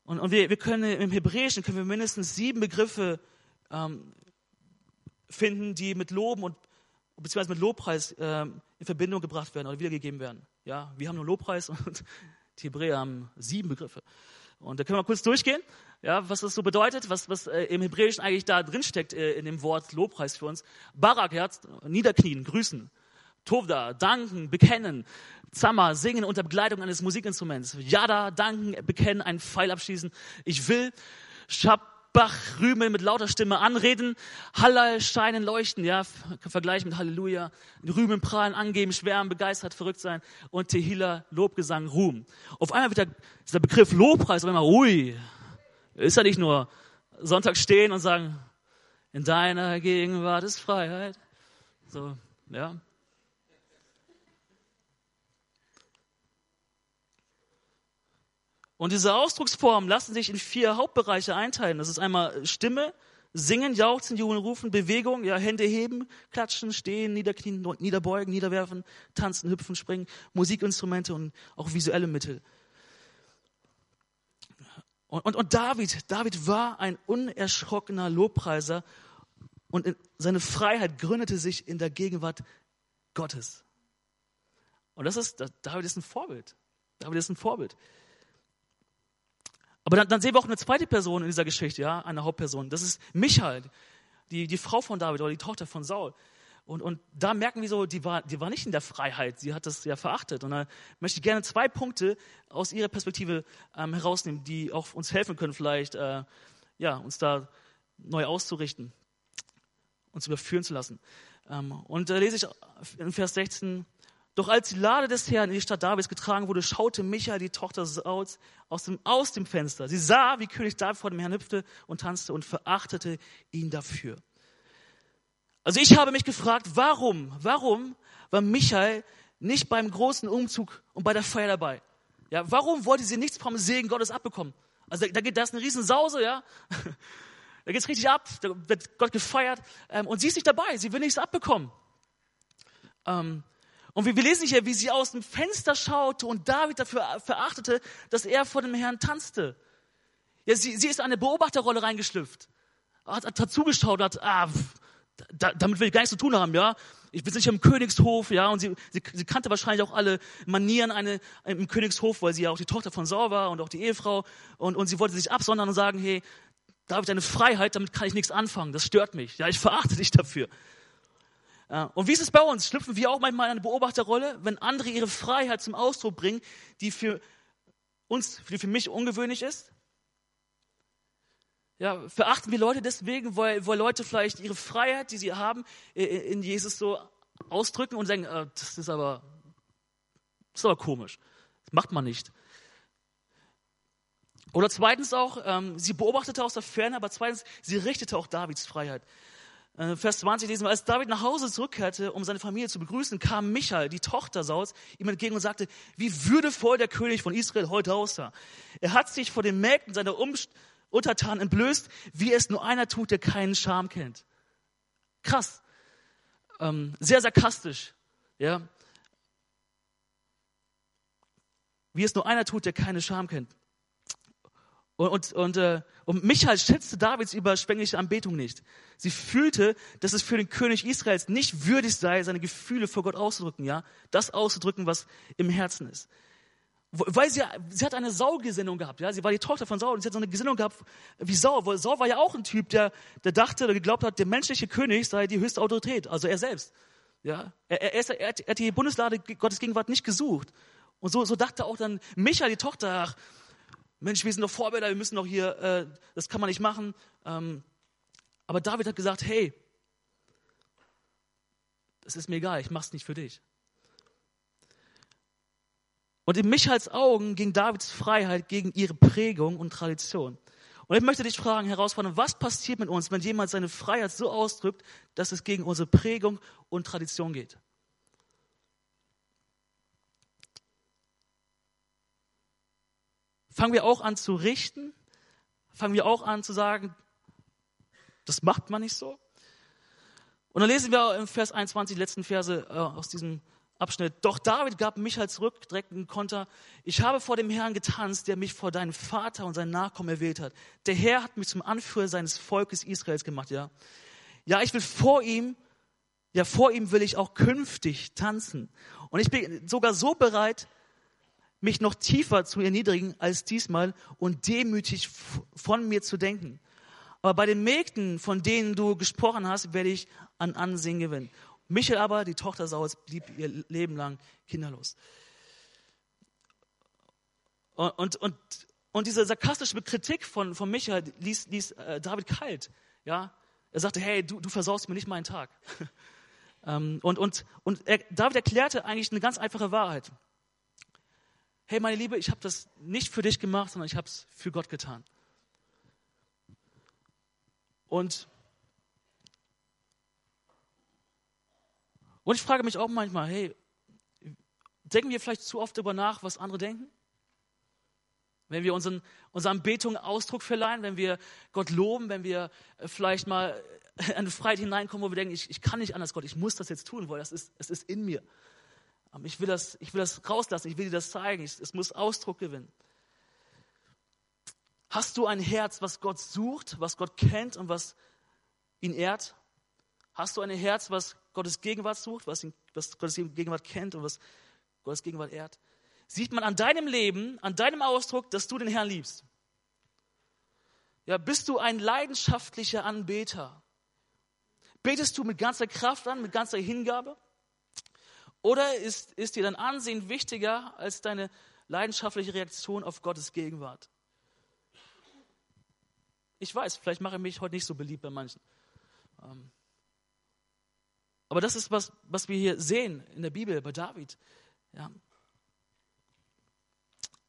Und, und wir, wir können im Hebräischen können wir mindestens sieben Begriffe ähm, finden, die mit Loben und beziehungsweise mit Lobpreis ähm, in Verbindung gebracht werden oder wiedergegeben werden. Ja, wir haben nur Lobpreis [laughs] und die Hebräer haben sieben Begriffe. Und da können wir kurz durchgehen, ja, was das so bedeutet, was, was äh, im Hebräischen eigentlich da drin steckt äh, in dem Wort Lobpreis für uns. Barak, Herz, niederknien, grüßen. Tovda, danken, bekennen. Zama, singen unter Begleitung eines Musikinstruments. Yada, danken, bekennen, einen Pfeil abschießen. Ich will. Shab, Bach, rühmen mit lauter Stimme, anreden, Hallel, scheinen, leuchten, ja, Vergleich mit Halleluja, rühmen, prahlen, angeben, schwärmen, begeistert, verrückt sein und Tehila, Lobgesang, Ruhm. Auf einmal wird der, dieser Begriff Lobpreis auf einmal, ui, ist ja nicht nur Sonntag stehen und sagen, in deiner Gegenwart ist Freiheit. So, ja. Und diese Ausdrucksformen lassen sich in vier Hauptbereiche einteilen. Das ist einmal Stimme, Singen, Jauchzen, Jubeln, Rufen, Bewegung, ja, Hände heben, klatschen, stehen, niederknien, niederbeugen, niederwerfen, tanzen, hüpfen, springen, Musikinstrumente und auch visuelle Mittel. Und, und, und David, David war ein unerschrockener Lobpreiser und seine Freiheit gründete sich in der Gegenwart Gottes. Und das ist, David ist ein Vorbild. David ist ein Vorbild. Aber dann, dann sehen wir auch eine zweite Person in dieser Geschichte, ja, eine Hauptperson. Das ist Michael, die, die Frau von David oder die Tochter von Saul. Und, und da merken wir so, die war, die war nicht in der Freiheit, sie hat das ja verachtet. Und da möchte ich gerne zwei Punkte aus ihrer Perspektive ähm, herausnehmen, die auch uns helfen können, vielleicht äh, ja, uns da neu auszurichten, uns überführen zu lassen. Ähm, und da lese ich in Vers 16, doch als die Lade des Herrn in die Stadt Davids getragen wurde, schaute Michael, die Tochter Sauls, aus dem, aus dem Fenster. Sie sah, wie König David vor dem Herrn hüpfte und tanzte und verachtete ihn dafür. Also ich habe mich gefragt, warum, warum war Michael nicht beim großen Umzug und bei der Feier dabei? Ja, warum wollte sie nichts vom Segen Gottes abbekommen? Also da, geht das eine Riesensause, ja. [laughs] Da geht's richtig ab, da wird Gott gefeiert ähm, und sie ist nicht dabei, sie will nichts abbekommen. Ähm, und wir, lesen hier, wie sie aus dem Fenster schaute und David dafür verachtete, dass er vor dem Herrn tanzte. Ja, sie, sie ist in eine Beobachterrolle reingeschlüpft. Hat, hat, hat zugeschaut, hat, ah, da, damit will ich gar nichts zu tun haben, ja. Ich bin sicher im Königshof, ja, und sie, sie, sie kannte wahrscheinlich auch alle Manieren eine, im Königshof, weil sie ja auch die Tochter von Saul war und auch die Ehefrau. Und, und sie wollte sich absondern und sagen, hey, David, deine Freiheit, damit kann ich nichts anfangen, das stört mich. Ja, ich verachte dich dafür. Und wie ist es bei uns? Schlüpfen wir auch manchmal in eine Beobachterrolle, wenn andere ihre Freiheit zum Ausdruck bringen, die für uns, die für mich ungewöhnlich ist? Ja, verachten wir Leute deswegen, weil, weil Leute vielleicht ihre Freiheit, die sie haben, in Jesus so ausdrücken und sagen, äh, das ist aber, das ist aber komisch. Das macht man nicht. Oder zweitens auch, ähm, sie beobachtete aus der Ferne, aber zweitens, sie richtete auch Davids Freiheit. Äh, Vers 20 lesen wir, als David nach Hause zurückkehrte, um seine Familie zu begrüßen, kam Michael, die Tochter Sauls, ihm entgegen und sagte, wie würdevoll der König von Israel heute aussah. Er hat sich vor den Mägden seiner Untertanen entblößt, wie es nur einer tut, der keinen Scham kennt. Krass. Ähm, sehr sarkastisch. Ja. Wie es nur einer tut, der keine Scham kennt. Und, und, und, äh, und Michael schätzte Davids überschwängliche Anbetung nicht. Sie fühlte, dass es für den König Israels nicht würdig sei, seine Gefühle vor Gott auszudrücken, ja, das auszudrücken, was im Herzen ist. Weil sie, sie hat eine Saul-Gesinnung gehabt, ja, sie war die Tochter von Saul und sie hat so eine Gesinnung gehabt wie Saul, weil Saul war ja auch ein Typ, der, der dachte, der geglaubt hat, der menschliche König sei die höchste Autorität, also er selbst, ja. Er, er, er, er hat die Bundeslade Gottes Gegenwart nicht gesucht. Und so, so dachte auch dann Michael, die Tochter, ach, Mensch, wir sind doch Vorbilder, wir müssen doch hier, äh, das kann man nicht machen. Ähm, aber David hat gesagt, hey, das ist mir egal, ich mach's nicht für dich. Und in Michaels Augen ging Davids Freiheit gegen ihre Prägung und Tradition. Und ich möchte dich fragen, herausfordern, was passiert mit uns, wenn jemand seine Freiheit so ausdrückt, dass es gegen unsere Prägung und Tradition geht? Fangen wir auch an zu richten? Fangen wir auch an zu sagen, das macht man nicht so? Und dann lesen wir im Vers 21, die letzten Verse äh, aus diesem Abschnitt. Doch David gab Michael zurück, direkt einen Konter. Ich habe vor dem Herrn getanzt, der mich vor deinem Vater und seinen Nachkommen erwählt hat. Der Herr hat mich zum Anführer seines Volkes Israels gemacht, ja. Ja, ich will vor ihm, ja, vor ihm will ich auch künftig tanzen. Und ich bin sogar so bereit, mich noch tiefer zu erniedrigen als diesmal und demütig von mir zu denken. Aber bei den Mägden, von denen du gesprochen hast, werde ich an Ansehen gewinnen. Michael aber, die Tochter Sauls, blieb ihr Leben lang kinderlos. Und, und, und, und diese sarkastische Kritik von, von Michael ließ, ließ äh, David kalt. Ja? Er sagte, hey, du, du versaust mir nicht meinen Tag. [laughs] ähm, und und, und er, David erklärte eigentlich eine ganz einfache Wahrheit. Hey, meine Liebe, ich habe das nicht für dich gemacht, sondern ich habe es für Gott getan. Und Und ich frage mich auch manchmal, hey, denken wir vielleicht zu oft darüber nach, was andere denken? Wenn wir unseren, unserer Anbetung Ausdruck verleihen, wenn wir Gott loben, wenn wir äh, vielleicht mal [laughs] in eine Freiheit hineinkommen, wo wir denken, ich, ich kann nicht anders, Gott, ich muss das jetzt tun, weil das ist, es ist in mir. Ich will, das, ich will das rauslassen, ich will dir das zeigen, ich, es muss Ausdruck gewinnen. Hast du ein Herz, was Gott sucht, was Gott kennt und was ihn ehrt? Hast du ein Herz, was Gottes Gegenwart sucht, was, ihn, was Gottes Gegenwart kennt und was Gottes Gegenwart ehrt? Sieht man an deinem Leben, an deinem Ausdruck, dass du den Herrn liebst? Ja, bist du ein leidenschaftlicher Anbeter? Betest du mit ganzer Kraft an, mit ganzer Hingabe? Oder ist, ist dir dein Ansehen wichtiger als deine leidenschaftliche Reaktion auf Gottes Gegenwart? Ich weiß, vielleicht mache ich mich heute nicht so beliebt bei manchen. Ähm, aber das ist, was, was wir hier sehen in der Bibel bei David. Ja.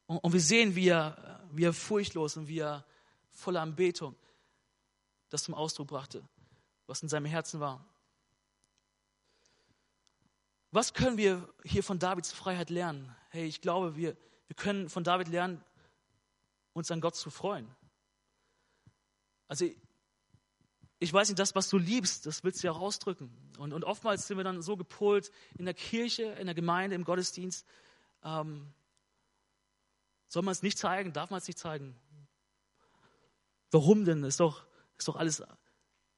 Und, und wir sehen, wie er, wie er furchtlos und wie er voller Anbetung das zum Ausdruck brachte, was in seinem Herzen war. Was können wir hier von Davids Freiheit lernen? Hey, ich glaube, wir, wir können von David lernen, uns an Gott zu freuen. Also ich weiß nicht, das, was du liebst, das willst du ja auch ausdrücken. Und, und oftmals sind wir dann so gepolt in der Kirche, in der Gemeinde, im Gottesdienst. Ähm, soll man es nicht zeigen? Darf man es nicht zeigen? Warum denn? Ist doch, ist doch alles,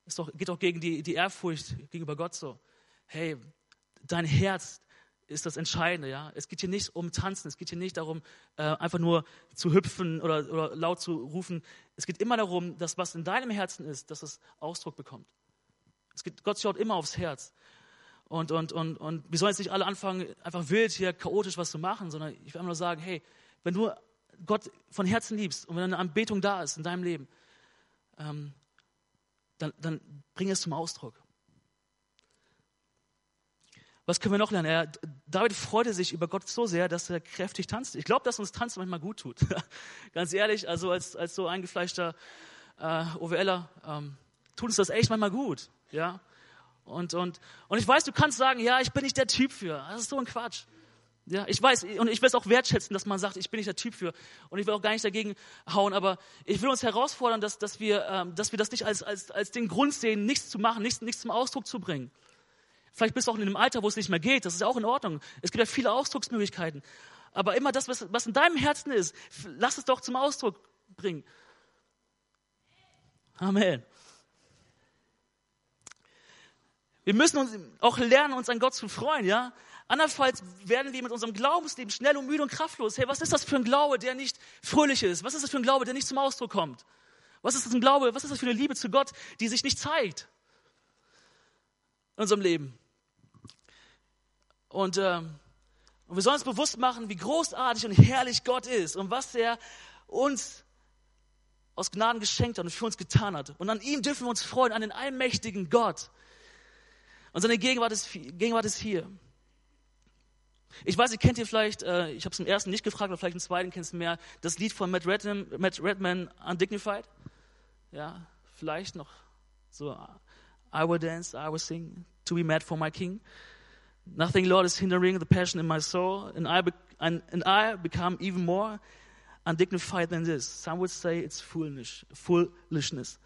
ist doch, geht doch gegen die, die Ehrfurcht gegenüber Gott so. Hey, dein Herz, ist das Entscheidende. Ja? Es geht hier nicht um Tanzen, es geht hier nicht darum, äh, einfach nur zu hüpfen oder, oder laut zu rufen. Es geht immer darum, dass was in deinem Herzen ist, dass es Ausdruck bekommt. Es geht, Gott schaut immer aufs Herz. Und, und, und, und wir sollen jetzt nicht alle anfangen, einfach wild hier chaotisch was zu machen, sondern ich will einfach nur sagen, hey, wenn du Gott von Herzen liebst und wenn eine Anbetung da ist in deinem Leben, ähm, dann, dann bring es zum Ausdruck. Was können wir noch lernen? Er, David freute sich über Gott so sehr, dass er kräftig tanzte. Ich glaube, dass uns Tanzen manchmal gut tut. [laughs] Ganz ehrlich, also als, als so eingefleischter äh, OWLer ähm, tut uns das echt manchmal gut. Ja? Und, und, und ich weiß, du kannst sagen, ja, ich bin nicht der Typ für. Das ist so ein Quatsch. Ja, ich weiß, und ich will es auch wertschätzen, dass man sagt, ich bin nicht der Typ für. Und ich will auch gar nicht dagegen hauen, aber ich will uns herausfordern, dass, dass, wir, ähm, dass wir das nicht als, als, als den Grund sehen, nichts zu machen, nichts, nichts zum Ausdruck zu bringen. Vielleicht bist du auch in einem Alter, wo es nicht mehr geht. Das ist ja auch in Ordnung. Es gibt ja viele Ausdrucksmöglichkeiten. Aber immer das, was, in deinem Herzen ist, lass es doch zum Ausdruck bringen. Amen. Wir müssen uns auch lernen, uns an Gott zu freuen, ja? Andernfalls werden wir mit unserem Glaubensleben schnell und müde und kraftlos. Hey, was ist das für ein Glaube, der nicht fröhlich ist? Was ist das für ein Glaube, der nicht zum Ausdruck kommt? Was ist das ein Glaube, was ist das für eine Liebe zu Gott, die sich nicht zeigt in unserem Leben? Und, äh, und wir sollen uns bewusst machen, wie großartig und herrlich Gott ist und was er uns aus Gnaden geschenkt hat und für uns getan hat. Und an ihm dürfen wir uns freuen, an den allmächtigen Gott. Und seine Gegenwart ist, Gegenwart ist hier. Ich weiß, ihr kennt ihr vielleicht, äh, ich habe es im ersten nicht gefragt, aber vielleicht im zweiten kennt es mehr, das Lied von Matt Redman, Matt Redman Undignified. ja, vielleicht noch so, I will dance, I will sing, to be mad for my king. Nothing, Lord, is hindering the passion in my soul, and I, and, and I become even more undignified than this. Some would say it's foolish, foolishness.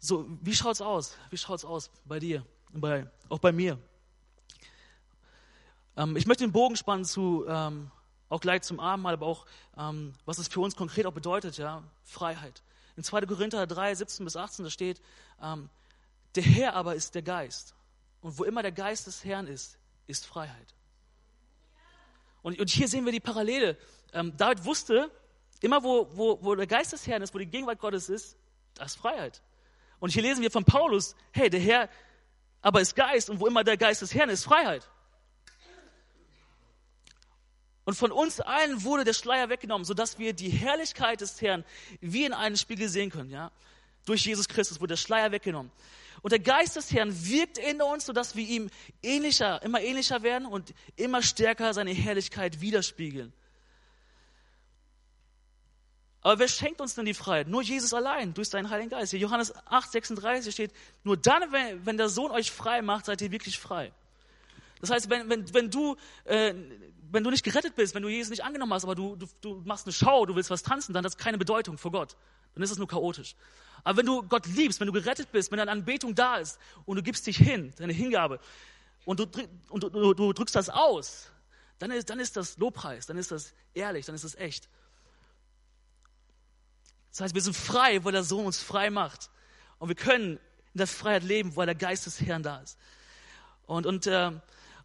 So, wie schaut's aus? Wie schaut's aus bei dir bei, auch bei mir? Ähm, ich möchte den Bogen spannen zu, ähm, auch gleich zum Abendmahl, aber auch, ähm, was es für uns konkret auch bedeutet, ja, Freiheit. In 2. Korinther 3, 17 bis 18, da steht, ähm, der Herr aber ist der Geist. Und wo immer der Geist des Herrn ist, ist Freiheit. Und, und hier sehen wir die Parallele. Ähm, David wusste, immer wo, wo, wo der Geist des Herrn ist, wo die Gegenwart Gottes ist, da ist Freiheit. Und hier lesen wir von Paulus, hey, der Herr aber ist Geist und wo immer der Geist des Herrn ist, Freiheit. Und von uns allen wurde der Schleier weggenommen, sodass wir die Herrlichkeit des Herrn wie in einem Spiegel sehen können. Ja? Durch Jesus Christus wurde der Schleier weggenommen. Und der Geist des Herrn wirkt in uns, sodass wir ihm ähnlicher, immer ähnlicher werden und immer stärker seine Herrlichkeit widerspiegeln. Aber wer schenkt uns denn die Freiheit? Nur Jesus allein, durch seinen Heiligen Geist. Hier Johannes 8, 36 steht, nur dann, wenn, wenn der Sohn euch frei macht, seid ihr wirklich frei. Das heißt, wenn, wenn, wenn, du, äh, wenn du nicht gerettet bist, wenn du Jesus nicht angenommen hast, aber du, du, du machst eine Show, du willst was tanzen, dann hat das keine Bedeutung vor Gott. Dann ist es nur chaotisch. Aber wenn du Gott liebst, wenn du gerettet bist, wenn deine Anbetung da ist und du gibst dich hin, deine Hingabe, und du, und du, du, du drückst das aus, dann ist, dann ist das Lobpreis, dann ist das ehrlich, dann ist das echt. Das heißt, wir sind frei, weil der Sohn uns frei macht. Und wir können in der Freiheit leben, weil der Geist des Herrn da ist. Und, und, äh,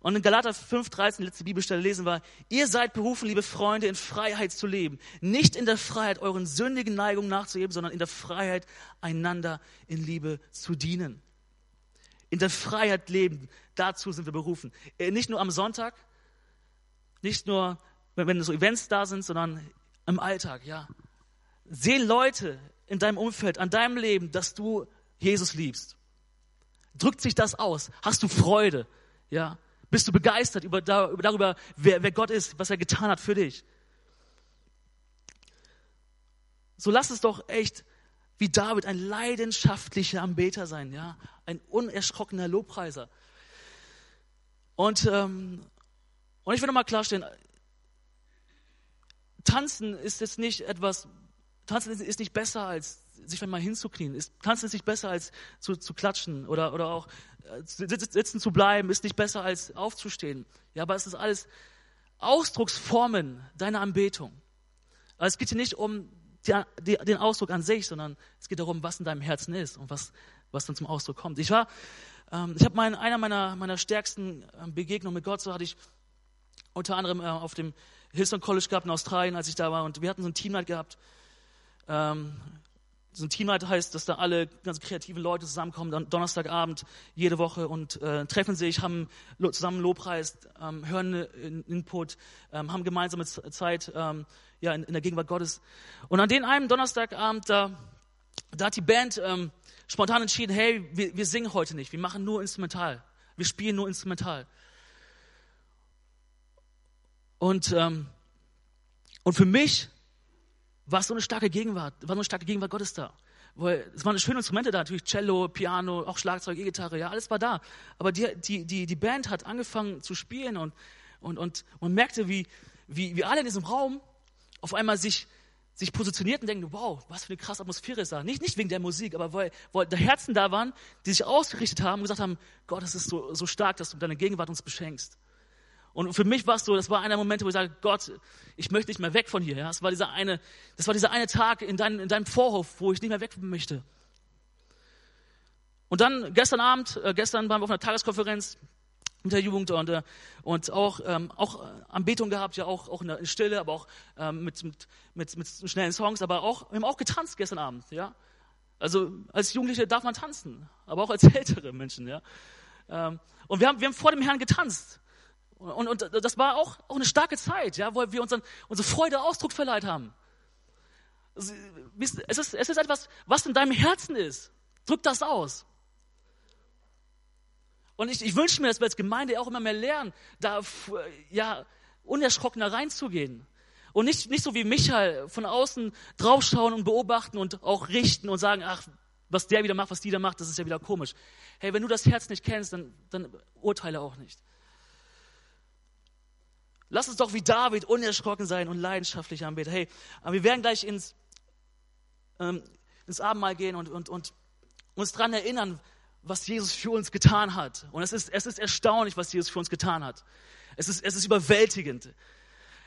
und in Galater 5,13, die letzte Bibelstelle lesen wir, ihr seid berufen, liebe Freunde, in Freiheit zu leben. Nicht in der Freiheit, euren sündigen Neigungen nachzuheben, sondern in der Freiheit, einander in Liebe zu dienen. In der Freiheit leben, dazu sind wir berufen. Äh, nicht nur am Sonntag, nicht nur, wenn, wenn so Events da sind, sondern im Alltag, ja. Sehen Leute in deinem Umfeld, an deinem Leben, dass du Jesus liebst. Drückt sich das aus? Hast du Freude? Ja. Bist du begeistert über, darüber, wer, wer Gott ist, was er getan hat für dich? So lass es doch echt wie David ein leidenschaftlicher Anbeter sein, ja, ein unerschrockener Lobpreiser. Und, ähm, und ich will nochmal klarstellen, tanzen ist jetzt nicht etwas, Tanzen ist nicht besser, als sich mal hinzuknien. Tanzen ist nicht besser, als zu, zu klatschen oder, oder auch äh, sitzen zu bleiben, ist nicht besser, als aufzustehen. Ja, aber es ist alles Ausdrucksformen deiner Anbetung. Aber es geht hier nicht um die, die, den Ausdruck an sich, sondern es geht darum, was in deinem Herzen ist und was, was dann zum Ausdruck kommt. Ich war, ähm, ich habe mein, einer meiner, meiner stärksten ähm, Begegnungen mit Gott, so hatte ich unter anderem äh, auf dem Hillsong College gehabt in Australien, als ich da war, und wir hatten so ein Teamnight gehabt ähm, so ein Teamleiter heißt, dass da alle ganz kreativen Leute zusammenkommen, dann Donnerstagabend jede Woche und äh, treffen sich, haben zusammen Lobpreis, ähm, hören Input, ähm, haben gemeinsame Zeit ähm, ja, in, in, der Gegenwart Gottes. Und an den einen Donnerstagabend, da, da hat die Band ähm, spontan entschieden, hey, wir, wir singen heute nicht, wir machen nur instrumental, wir spielen nur instrumental. Und, ähm, und für mich war so eine starke Gegenwart, war so eine starke Gegenwart Gottes da. Es waren schöne Instrumente da, natürlich Cello, Piano, auch Schlagzeug, E-Gitarre, ja, alles war da. Aber die, die, die, die Band hat angefangen zu spielen und, und, und man merkte, wie, wie, wie alle in diesem Raum auf einmal sich, sich positionierten und denken, wow, was für eine krasse Atmosphäre ist da. Nicht, nicht wegen der Musik, aber weil, weil da Herzen da waren, die sich ausgerichtet haben und gesagt haben, Gott, es ist so, so stark, dass du deine Gegenwart uns beschenkst. Und für mich war es so, das war einer der Momente, wo ich sage, Gott, ich möchte nicht mehr weg von hier. Ja? Das war dieser eine, das war dieser eine Tag in, dein, in deinem Vorhof, wo ich nicht mehr weg möchte. Und dann gestern Abend, äh, gestern waren wir auf einer Tageskonferenz mit der Jugend und, äh, und auch, ähm, auch Anbetung gehabt, ja auch, auch in der Stille, aber auch ähm, mit, mit, mit, mit schnellen Songs, aber auch, wir haben auch getanzt gestern Abend, ja. Also als Jugendliche darf man tanzen, aber auch als [laughs] ältere Menschen, ja. Ähm, und wir haben, wir haben vor dem Herrn getanzt. Und, und das war auch, auch eine starke Zeit, ja, wo wir unseren, unsere Freude Ausdruck verleiht haben. Es ist, es ist etwas, was in deinem Herzen ist. Drück das aus. Und ich, ich wünsche mir, dass wir als Gemeinde auch immer mehr lernen, da ja, unerschrockener reinzugehen. Und nicht, nicht so wie Michael von außen draufschauen und beobachten und auch richten und sagen, ach, was der wieder macht, was die da macht, das ist ja wieder komisch. Hey, wenn du das Herz nicht kennst, dann, dann urteile auch nicht. Lass uns doch wie David unerschrocken sein und leidenschaftlich anbeten. Hey, wir werden gleich ins, ähm, ins Abendmahl gehen und, und, und uns daran erinnern, was Jesus für uns getan hat. Und es ist, es ist erstaunlich, was Jesus für uns getan hat. Es ist, es ist überwältigend.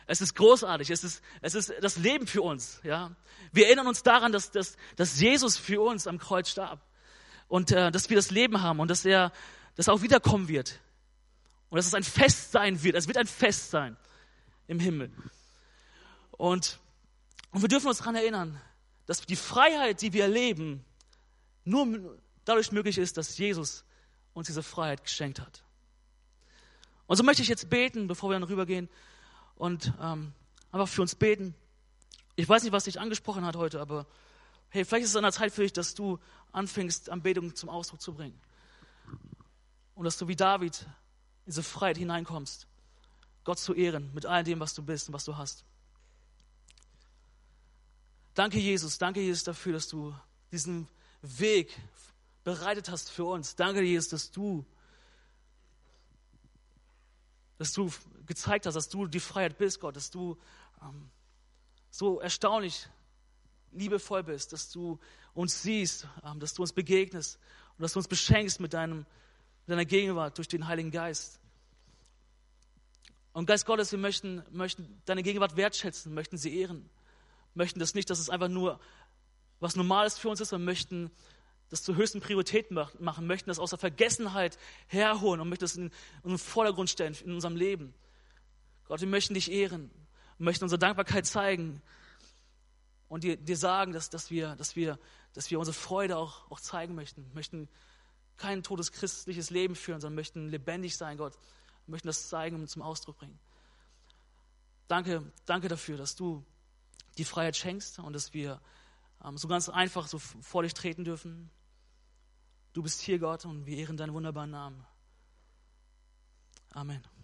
Es ist großartig. Es ist, es ist das Leben für uns. Ja? Wir erinnern uns daran, dass, dass, dass Jesus für uns am Kreuz starb. Und äh, dass wir das Leben haben und dass er dass er auch wiederkommen wird. Und dass es ein Fest sein wird. Es wird ein Fest sein im Himmel. Und, und wir dürfen uns daran erinnern, dass die Freiheit, die wir erleben, nur dadurch möglich ist, dass Jesus uns diese Freiheit geschenkt hat. Und so möchte ich jetzt beten, bevor wir dann rübergehen und ähm, einfach für uns beten. Ich weiß nicht, was dich angesprochen hat heute, aber hey, vielleicht ist es an der Zeit für dich, dass du anfängst, Anbetung zum Ausdruck zu bringen. Und dass du wie David diese Freiheit hineinkommst, Gott zu ehren mit all dem, was du bist und was du hast. Danke, Jesus. Danke, Jesus, dafür, dass du diesen Weg bereitet hast für uns. Danke, Jesus, dass du, dass du gezeigt hast, dass du die Freiheit bist, Gott, dass du ähm, so erstaunlich liebevoll bist, dass du uns siehst, ähm, dass du uns begegnest und dass du uns beschenkst mit, deinem, mit deiner Gegenwart durch den Heiligen Geist. Und Geist Gottes, wir möchten, möchten deine Gegenwart wertschätzen, möchten sie ehren, möchten das nicht, dass es einfach nur was Normales für uns ist, sondern möchten das zur höchsten Priorität machen, möchten das aus der Vergessenheit herholen und möchten das in, in den Vordergrund stellen in unserem Leben. Gott, wir möchten dich ehren, möchten unsere Dankbarkeit zeigen und dir, dir sagen, dass, dass, wir, dass, wir, dass wir unsere Freude auch, auch zeigen möchten, möchten kein totes christliches Leben führen, sondern möchten lebendig sein, Gott, möchten das zeigen und zum Ausdruck bringen. Danke, danke dafür, dass du die Freiheit schenkst und dass wir ähm, so ganz einfach so vor dich treten dürfen. Du bist hier, Gott, und wir ehren deinen wunderbaren Namen. Amen.